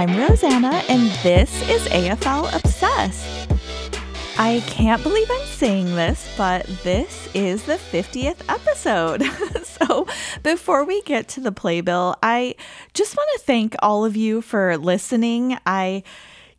I'm Rosanna, and this is AFL Obsessed. I can't believe I'm saying this, but this is the 50th episode. so, before we get to the playbill, I just want to thank all of you for listening. I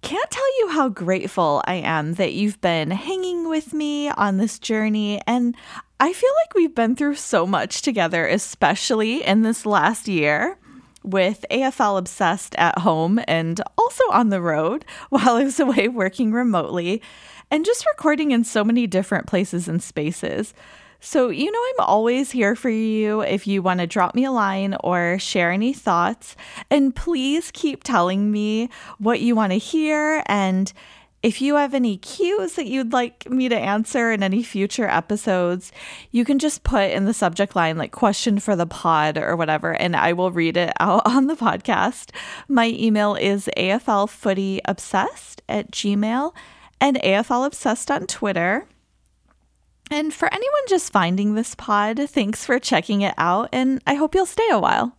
can't tell you how grateful I am that you've been hanging with me on this journey. And I feel like we've been through so much together, especially in this last year with AFL Obsessed at home and also on the road while I was away working remotely and just recording in so many different places and spaces. So, you know, I'm always here for you if you want to drop me a line or share any thoughts. And please keep telling me what you want to hear. And if you have any cues that you'd like me to answer in any future episodes, you can just put in the subject line like question for the pod or whatever, and I will read it out on the podcast. My email is aflfootyobsessed at gmail and aflobsessed on Twitter. And for anyone just finding this pod, thanks for checking it out, and I hope you'll stay a while.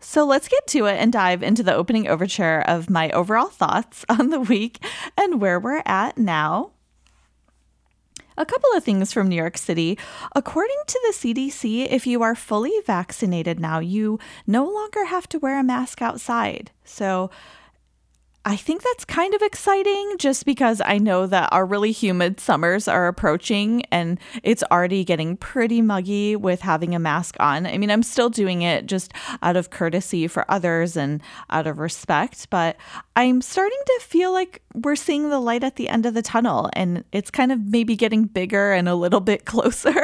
So let's get to it and dive into the opening overture of my overall thoughts on the week and where we're at now. A couple of things from New York City. According to the CDC, if you are fully vaccinated now, you no longer have to wear a mask outside. So I think that's kind of exciting just because I know that our really humid summers are approaching and it's already getting pretty muggy with having a mask on. I mean, I'm still doing it just out of courtesy for others and out of respect, but I'm starting to feel like we're seeing the light at the end of the tunnel and it's kind of maybe getting bigger and a little bit closer.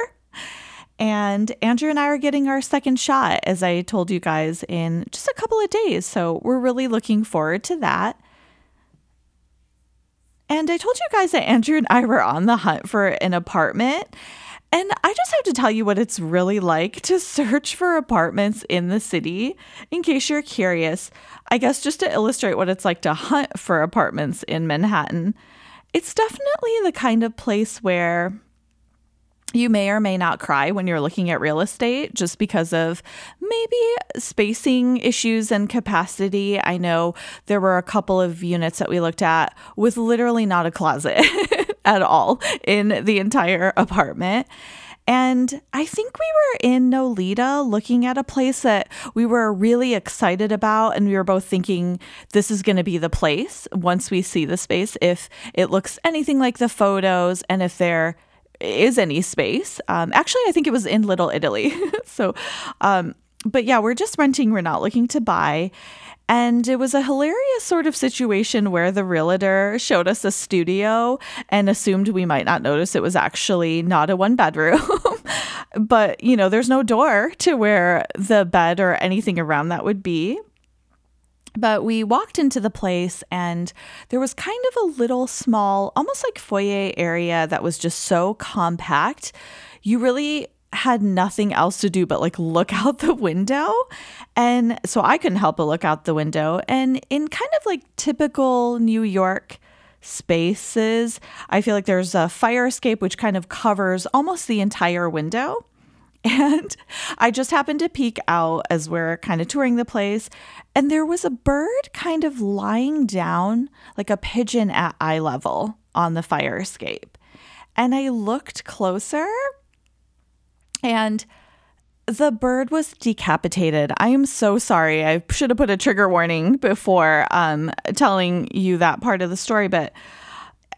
And Andrew and I are getting our second shot, as I told you guys, in just a couple of days. So we're really looking forward to that. And I told you guys that Andrew and I were on the hunt for an apartment. And I just have to tell you what it's really like to search for apartments in the city, in case you're curious. I guess just to illustrate what it's like to hunt for apartments in Manhattan, it's definitely the kind of place where you may or may not cry when you're looking at real estate just because of maybe spacing issues and capacity. I know there were a couple of units that we looked at with literally not a closet at all in the entire apartment. And I think we were in Nolita looking at a place that we were really excited about. And we were both thinking this is going to be the place once we see the space, if it looks anything like the photos and if there is any space. Um, actually, I think it was in Little Italy. so, um, but yeah, we're just renting, we're not looking to buy. And it was a hilarious sort of situation where the realtor showed us a studio and assumed we might not notice it was actually not a one bedroom. but, you know, there's no door to where the bed or anything around that would be. But we walked into the place and there was kind of a little small, almost like foyer area that was just so compact. You really had nothing else to do but like look out the window. And so I couldn't help but look out the window. And in kind of like typical New York spaces, I feel like there's a fire escape which kind of covers almost the entire window. And I just happened to peek out as we're kind of touring the place, and there was a bird kind of lying down, like a pigeon at eye level on the fire escape. And I looked closer, and the bird was decapitated. I am so sorry. I should have put a trigger warning before um, telling you that part of the story, but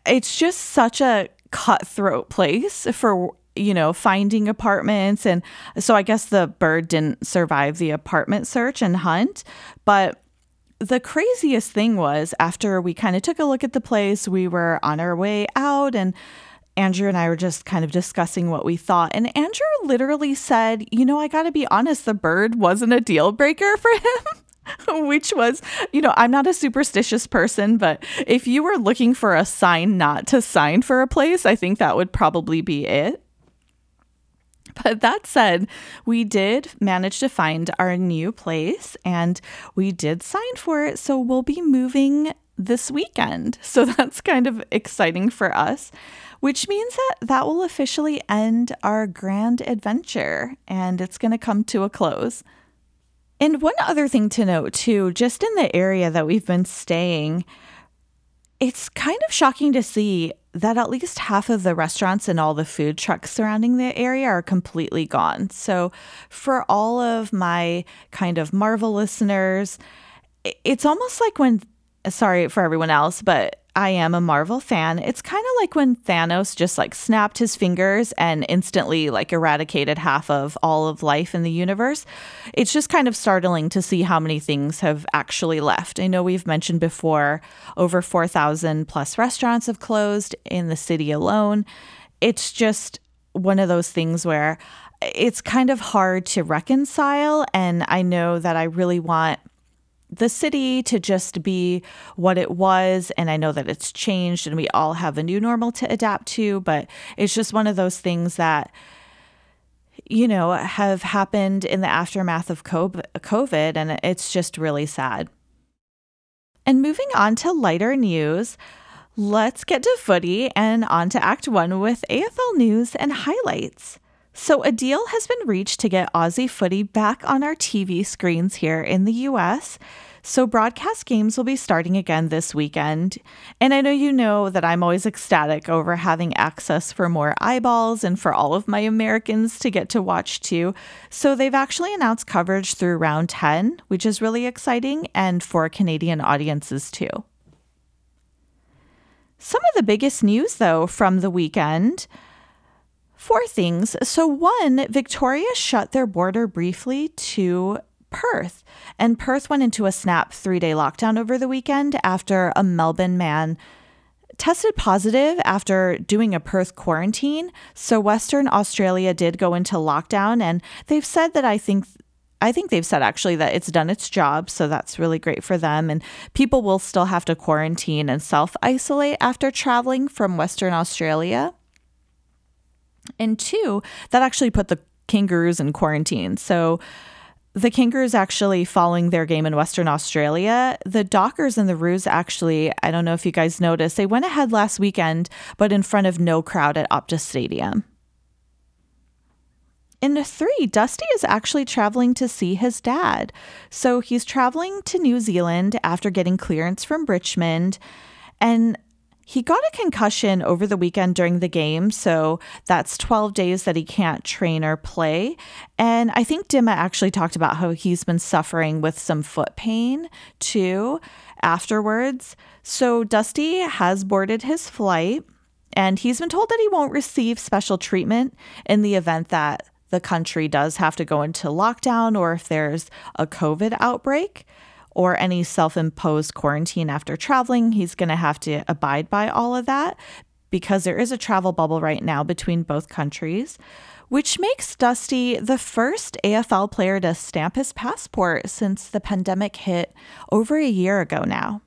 it's just such a cutthroat place for you know, finding apartments. And so I guess the bird didn't survive the apartment search and hunt. But the craziest thing was after we kind of took a look at the place, we were on our way out and Andrew and I were just kind of discussing what we thought. And Andrew literally said, You know, I got to be honest, the bird wasn't a deal breaker for him. Which was, you know, I'm not a superstitious person, but if you were looking for a sign not to sign for a place, I think that would probably be it. But that said, we did manage to find our new place and we did sign for it. So we'll be moving this weekend. So that's kind of exciting for us, which means that that will officially end our grand adventure and it's going to come to a close. And one other thing to note, too, just in the area that we've been staying, it's kind of shocking to see that at least half of the restaurants and all the food trucks surrounding the area are completely gone. So, for all of my kind of Marvel listeners, it's almost like when, sorry for everyone else, but I am a Marvel fan. It's kind of like when Thanos just like snapped his fingers and instantly like eradicated half of all of life in the universe. It's just kind of startling to see how many things have actually left. I know we've mentioned before over 4,000 plus restaurants have closed in the city alone. It's just one of those things where it's kind of hard to reconcile. And I know that I really want the city to just be what it was. And I know that it's changed and we all have a new normal to adapt to, but it's just one of those things that, you know, have happened in the aftermath of COVID. And it's just really sad. And moving on to lighter news, let's get to footy and on to Act One with AFL news and highlights. So, a deal has been reached to get Aussie footy back on our TV screens here in the US. So, broadcast games will be starting again this weekend. And I know you know that I'm always ecstatic over having access for more eyeballs and for all of my Americans to get to watch too. So, they've actually announced coverage through round 10, which is really exciting, and for Canadian audiences too. Some of the biggest news, though, from the weekend. Four things. So, one, Victoria shut their border briefly to Perth, and Perth went into a snap three day lockdown over the weekend after a Melbourne man tested positive after doing a Perth quarantine. So, Western Australia did go into lockdown, and they've said that I think. I think they've said actually that it's done its job, so that's really great for them. And people will still have to quarantine and self isolate after traveling from Western Australia. And two, that actually put the Kangaroos in quarantine. So the Kangaroos actually following their game in Western Australia, the Dockers and the Roos actually, I don't know if you guys noticed, they went ahead last weekend, but in front of no crowd at Optus Stadium. In three, Dusty is actually traveling to see his dad. So he's traveling to New Zealand after getting clearance from Richmond. And he got a concussion over the weekend during the game, so that's 12 days that he can't train or play. And I think Dimma actually talked about how he's been suffering with some foot pain too afterwards. So Dusty has boarded his flight and he's been told that he won't receive special treatment in the event that the country does have to go into lockdown or if there's a COVID outbreak or any self imposed quarantine after traveling. He's going to have to abide by all of that because there is a travel bubble right now between both countries, which makes Dusty the first AFL player to stamp his passport since the pandemic hit over a year ago now.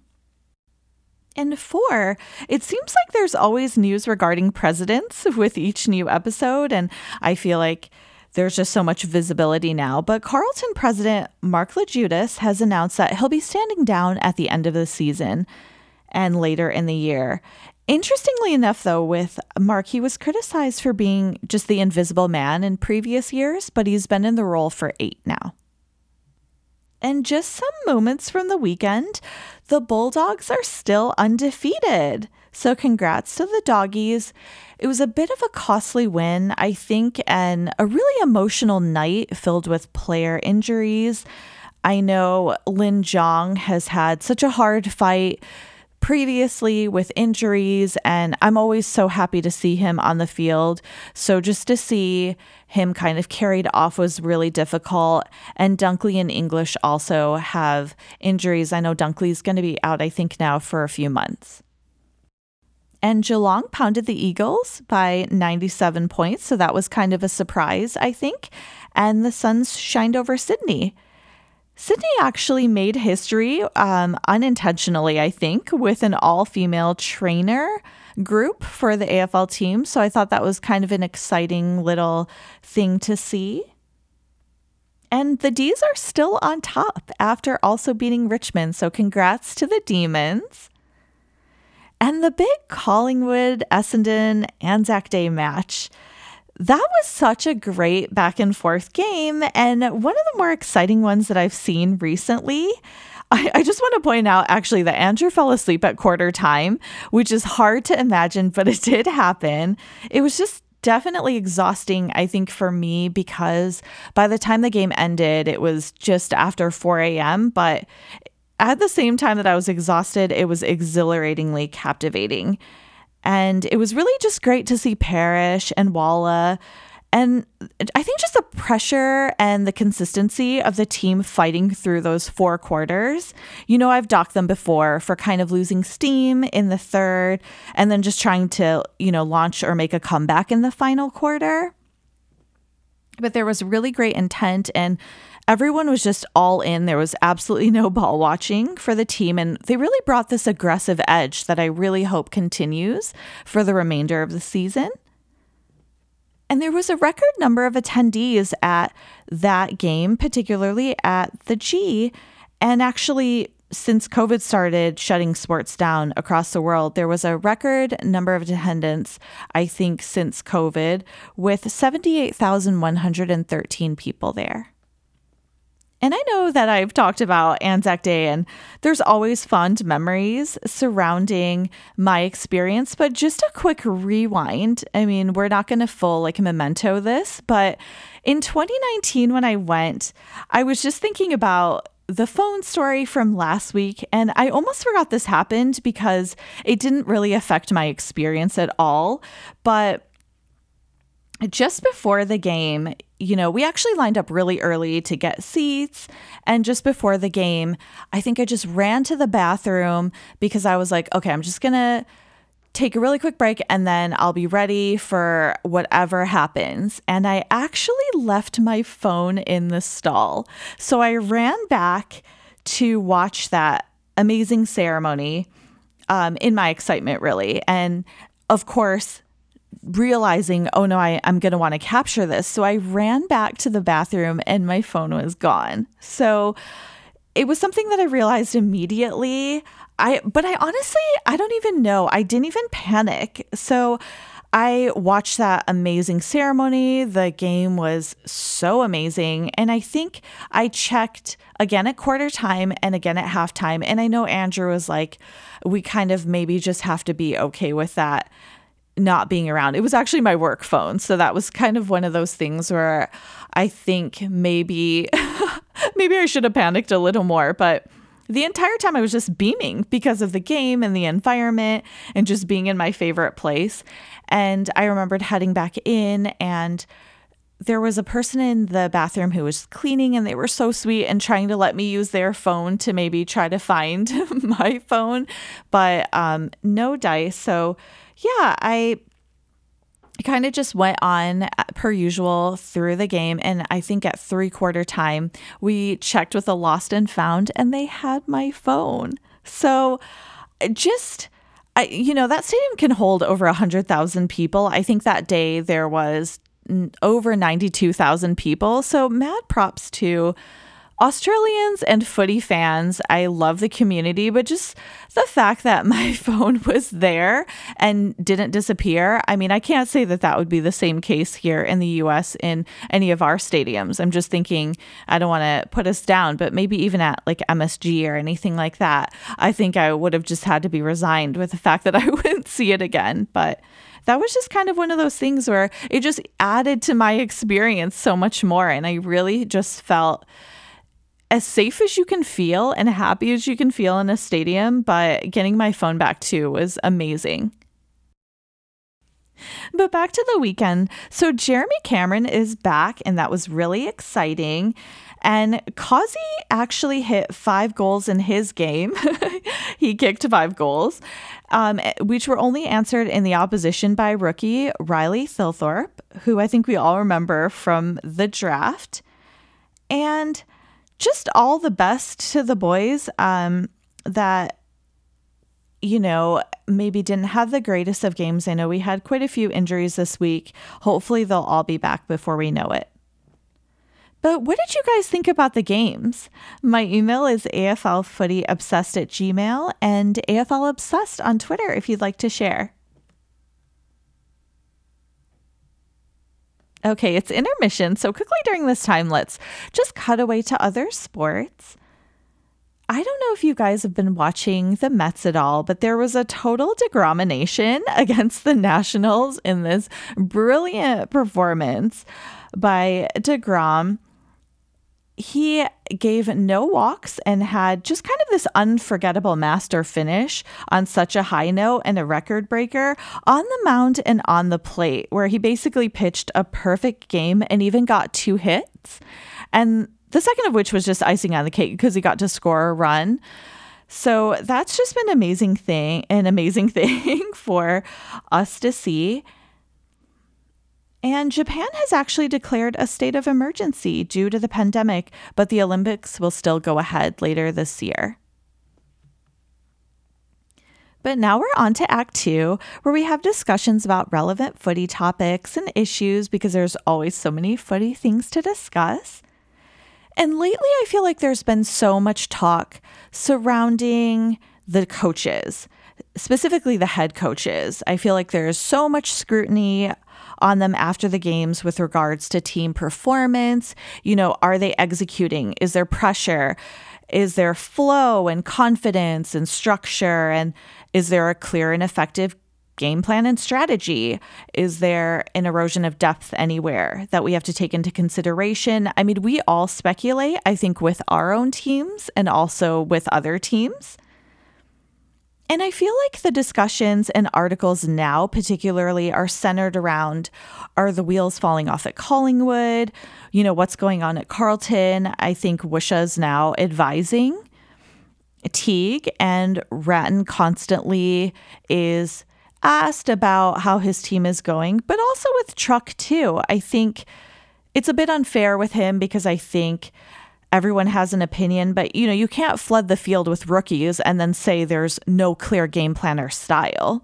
And four, it seems like there's always news regarding presidents with each new episode. And I feel like there's just so much visibility now. But Carlton president Mark LoGiudice has announced that he'll be standing down at the end of the season and later in the year. Interestingly enough, though, with Mark, he was criticized for being just the invisible man in previous years, but he's been in the role for eight now. And just some moments from the weekend, the Bulldogs are still undefeated. So, congrats to the doggies. It was a bit of a costly win, I think, and a really emotional night filled with player injuries. I know Lin Jong has had such a hard fight previously with injuries, and I'm always so happy to see him on the field. So just to see him kind of carried off was really difficult. And Dunkley and English also have injuries. I know Dunkley's going to be out, I think, now for a few months. And Geelong pounded the Eagles by 97 points. So that was kind of a surprise, I think. And the Suns shined over Sydney. Sydney actually made history um, unintentionally, I think, with an all female trainer group for the AFL team. So I thought that was kind of an exciting little thing to see. And the D's are still on top after also beating Richmond. So congrats to the Demons. And the big Collingwood, Essendon, Anzac Day match. that was such a great back and forth game, and one of the more exciting ones that I've seen recently. I, I, just want to point out actually that Andrew fell asleep at quarter time, which is hard to imagine, but it did happen. It was just definitely exhausting, I think, for me because by the time the game ended, it was just after 4 a.m. But at the same time that I was exhausted, it was exhilaratingly captivating. And it was really just great to see Parish and Walla and I think just the pressure and the consistency of the team fighting through those four quarters. You know, I've docked them before for kind of losing steam in the third and then just trying to, you know, launch or make a comeback in the final quarter. But there was really great intent and everyone was just all in. There was absolutely no ball watching for the team. And they really brought this aggressive edge that I really hope continues for the remainder of the season. And there was a record number of attendees at that game, particularly at the G. And actually, since COVID started shutting sports down across the world, there was a record number of attendance, I think, since COVID, with 78,113 people there. And I know that I've talked about Anzac Day, and there's always fond memories surrounding my experience, but just a quick rewind. I mean, we're not going to full like memento this, but in 2019, when I went, I was just thinking about the phone story from last week, and I almost forgot this happened because it didn't really affect my experience at all. But just before the game, you know, we actually lined up really early to get seats. And just before the game, I think I just ran to the bathroom because I was like, okay, I'm just going to take a really quick break and then I'll be ready for whatever happens. And I actually left my phone in the stall. So I ran back to watch that amazing ceremony um, in my excitement, really. And of course, realizing, oh no, I, I'm going to want to capture this. So I ran back to the bathroom and my phone was gone. So it was something that I realized immediately. I, but I honestly, I don't even know. I didn't even panic. So I watched that amazing ceremony. The game was so amazing. And I think I checked again at quarter time and again at halftime. And I know Andrew was like, we kind of maybe just have to be okay with that not being around. It was actually my work phone. So that was kind of one of those things where I think maybe maybe I should have panicked a little more, but the entire time I was just beaming because of the game and the environment and just being in my favorite place. And I remembered heading back in and there was a person in the bathroom who was cleaning and they were so sweet and trying to let me use their phone to maybe try to find my phone, but um, no dice. So yeah, I kind of just went on uh, per usual through the game. And I think at three quarter time, we checked with a lost and found, and they had my phone. So just. I, you know, that stadium can hold over 100,000 people. I think that day there was over 92,000 people. So mad props to Australians and footy fans, I love the community, but just the fact that my phone was there and didn't disappear. I mean, I can't say that that would be the same case here in the US in any of our stadiums. I'm just thinking, I don't want to put us down, but maybe even at like MSG or anything like that, I think I would have just had to be resigned with the fact that I wouldn't see it again. But that was just kind of one of those things where it just added to my experience so much more. And I really just felt as safe as you can feel and happy as you can feel in a stadium, but getting my phone back too was amazing. But back to the weekend. So Jeremy Cameron is back, and that was really exciting. And Causey actually hit five goals in his game. he kicked five goals, um, which were only answered in the opposition by rookie Riley Thilthorpe, who I think we all remember from the draft. And just all the best to the boys um, that, you know, maybe didn't have the greatest of games. I know we had quite a few injuries this week. Hopefully, they'll all be back before we know it. But what did you guys think about the games? My email is aflfootyobsessed at gmail and aflobsessed on Twitter if you'd like to share. Okay, it's intermission. So, quickly during this time, let's just cut away to other sports. I don't know if you guys have been watching the Mets at all, but there was a total degromination against the Nationals in this brilliant performance by DeGrom he gave no walks and had just kind of this unforgettable master finish on such a high note and a record breaker on the mound and on the plate, where he basically pitched a perfect game and even got two hits. And the second of which was just icing on the cake because he got to score a run. So that's just been amazing thing, an amazing thing for us to see. And Japan has actually declared a state of emergency due to the pandemic, but the Olympics will still go ahead later this year. But now we're on to Act Two, where we have discussions about relevant footy topics and issues because there's always so many footy things to discuss. And lately, I feel like there's been so much talk surrounding the coaches, specifically the head coaches. I feel like there's so much scrutiny on them after the games with regards to team performance. You know, are they executing? Is there pressure? Is there flow and confidence and structure? And is there a clear and effective game plan and strategy? Is there an erosion of depth anywhere that we have to take into consideration? I mean, we all speculate, I think, with our own teams and also with other teams. And I feel like the discussions and articles now, particularly, are centered around are the wheels falling off at Collingwood? You know, what's going on at Carlton? I think Woosha's now advising Teague, and Ratten constantly is asked about how his team is going, but also with Truck, too. I think it's a bit unfair with him because I think everyone has an opinion, but you know, you can't flood the field with rookies and then say there's no clear game plan or style.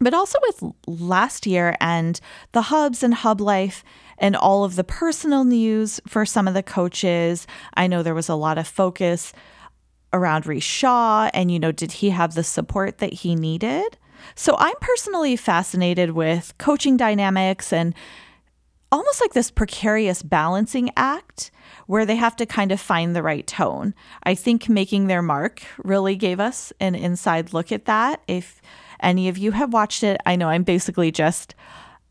But also with last year and the hubs and hub life and all of the personal news for some of the coaches, I know there was a lot of focus around Rhyce Shaw and you know, did he have the support that he needed? So I'm personally fascinated with coaching dynamics and almost like this precarious balancing act where they have to kind of find the right tone. I think making their mark really gave us an inside look at that. If any of you have watched it, I know I'm basically just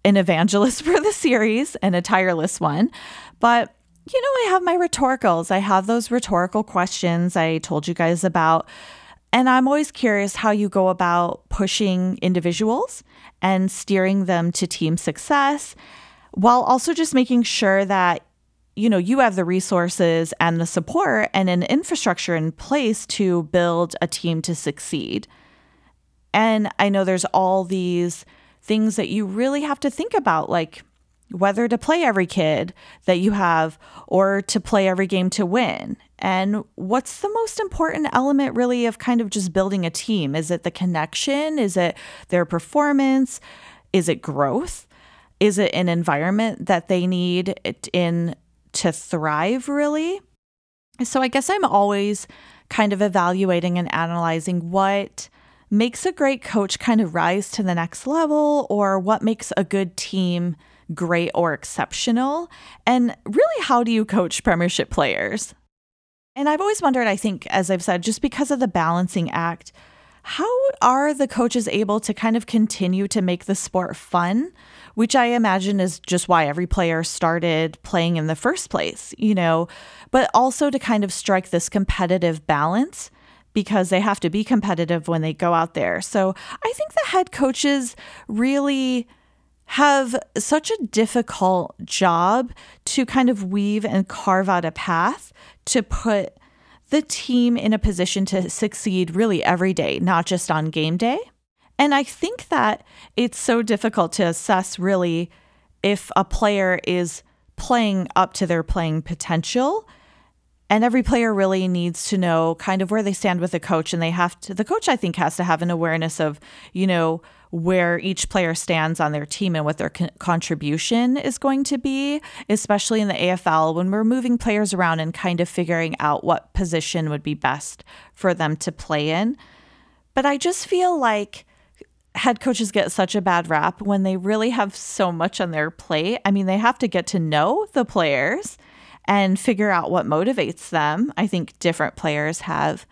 an evangelist for the series and a tireless one, but you know, I have my rhetoricals. I have those rhetorical questions I told you guys about. And I'm always curious how you go about pushing individuals and steering them to team success while also just making sure that you know, you have the resources and the support and an infrastructure in place to build a team to succeed. And I know there's all these things that you really have to think about, like whether to play every kid that you have or to play every game to win. And what's the most important element, really, of kind of just building a team? Is it the connection? Is it their performance? Is it growth? Is it an environment that they need in to thrive, really. So I guess I'm always kind of evaluating and analyzing what makes a great coach kind of rise to the next level or what makes a good team great or exceptional. And really, how do you coach premiership players? And I've always wondered, I think, as I've said, just because of the balancing act, how are the coaches able to kind of continue to make the sport fun which I imagine is just why every player started playing in the first place, you know, but also to kind of strike this competitive balance because they have to be competitive when they go out there. So I think the head coaches really have such a difficult job to kind of weave and carve out a path to put the team in a position to succeed really every day, not just on game day. And I think that it's so difficult to assess really if a player is playing up to their playing potential. And every player really needs to know kind of where they stand with the coach. And they have to, the coach, I think, has to have an awareness of, you know, where each player stands on their team and what their con- contribution is going to be, especially in the AFL when we're moving players around and kind of figuring out what position would be best for them to play in. But I just feel like head coaches get such a bad rap when they really have so much on their plate. I mean, they have to get to know the players and figure out what motivates them. I think different players have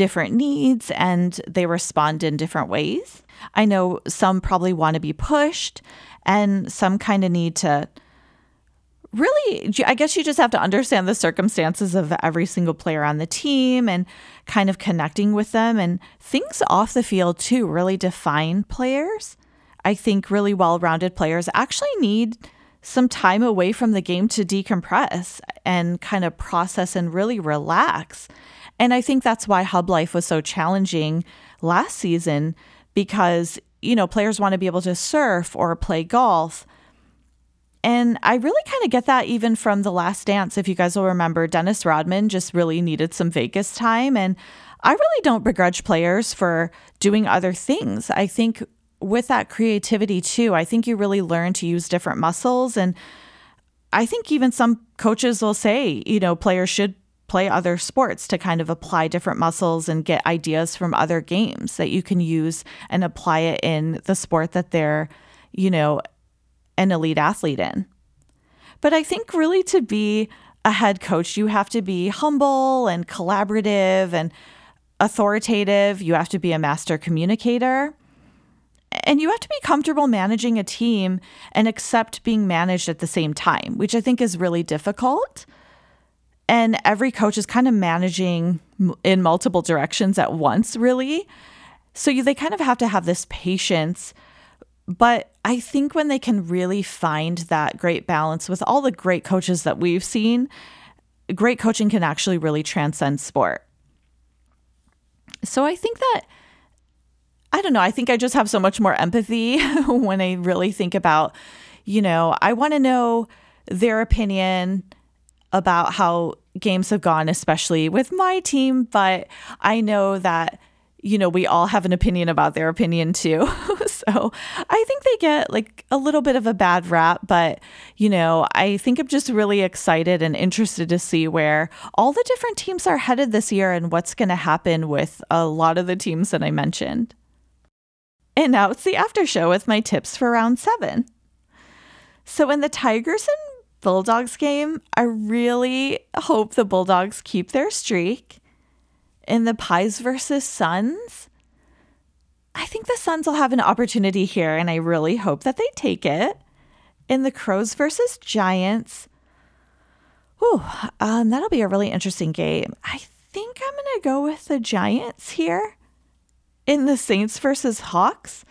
different needs and they respond in different ways. I know some probably want to be pushed and some kind of need to really, I guess you just have to understand the circumstances of every single player on the team and kind of connecting with them. And things off the field, too, really define players. I think really well rounded players actually need some time away from the game to decompress and kind of process and really relax. And I think that's why Hub Life was so challenging last season because, you know, players want to be able to surf or play golf and I really kind of get that even from The Last Dance. If you guys will remember, Dennis Rodman just really needed some Vegas time. And I really don't begrudge players for doing other things. I think with that creativity too, I think you really learn to use different muscles. And I think even some coaches will say, you know, players should play other sports to kind of apply different muscles and get ideas from other games that you can use and apply it in the sport that they're, you know, an elite athlete in. But I think really to be a head coach, you have to be humble and collaborative and authoritative. You have to be a master communicator. And you have to be comfortable managing a team and accept being managed at the same time, which I think is really difficult. And every coach is kind of managing in multiple directions at once, really. So you, they kind of have to have this patience but I think when they can really find that great balance with all the great coaches that we've seen, great coaching can actually really transcend sport. So I think that, I don't know, I think I just have so much more empathy when I really think about, you know, I want to know their opinion about how games have gone, especially with my team. But I know that you know, we all have an opinion about their opinion too. so I think they get like a little bit of a bad rap, but, you know, I think I'm just really excited and interested to see where all the different teams are headed this year and what's going to happen with a lot of the teams that I mentioned. And now it's the after show with my tips for round seven. So in the Tigers and Bulldogs game, I really hope the Bulldogs keep their streak in the Pies versus Suns, I think the Suns will have an opportunity here, and I really hope that they take it. In the Crows versus Giants, Ooh, um, that'll be a really interesting game. I think I'm going to go with the Giants here. In the Saints versus Hawks,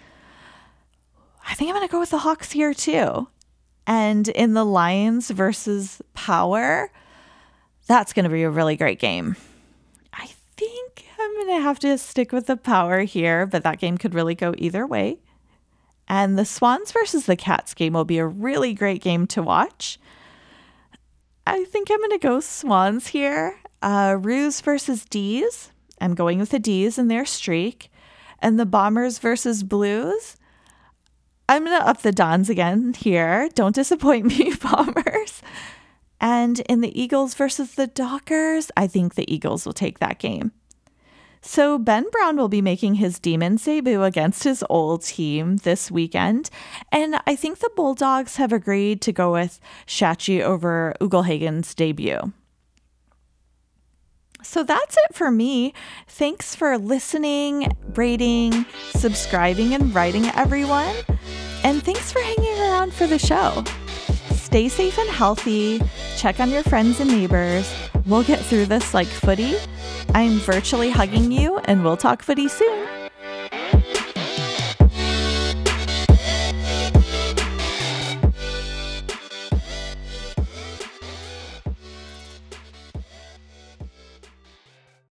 I think I'm going to go with the Hawks here too. And in the Lions versus Power, that's going to be a really great game. I think I'm going to have to stick with the power here, but that game could really go either way. And the Swans versus the Cats game will be a really great game to watch. I think I'm going to go Swans here. Uh, Roos versus D's. I'm going with the D's in their streak. And the Bombers versus Blues. I'm going to up the Dons again here. Don't disappoint me, Bombers. And in the Eagles versus the Dockers, I think the Eagles will take that game. So, Ben Brown will be making his Demons debut against his old team this weekend. And I think the Bulldogs have agreed to go with Schache over Ugle-Hagan's debut. So that's it for me. Thanks for listening, rating, subscribing, and writing, everyone. And thanks for hanging around for the show. Stay safe and healthy. Check on your friends and neighbors. We'll get through this like footy. I'm virtually hugging you, and we'll talk footy soon.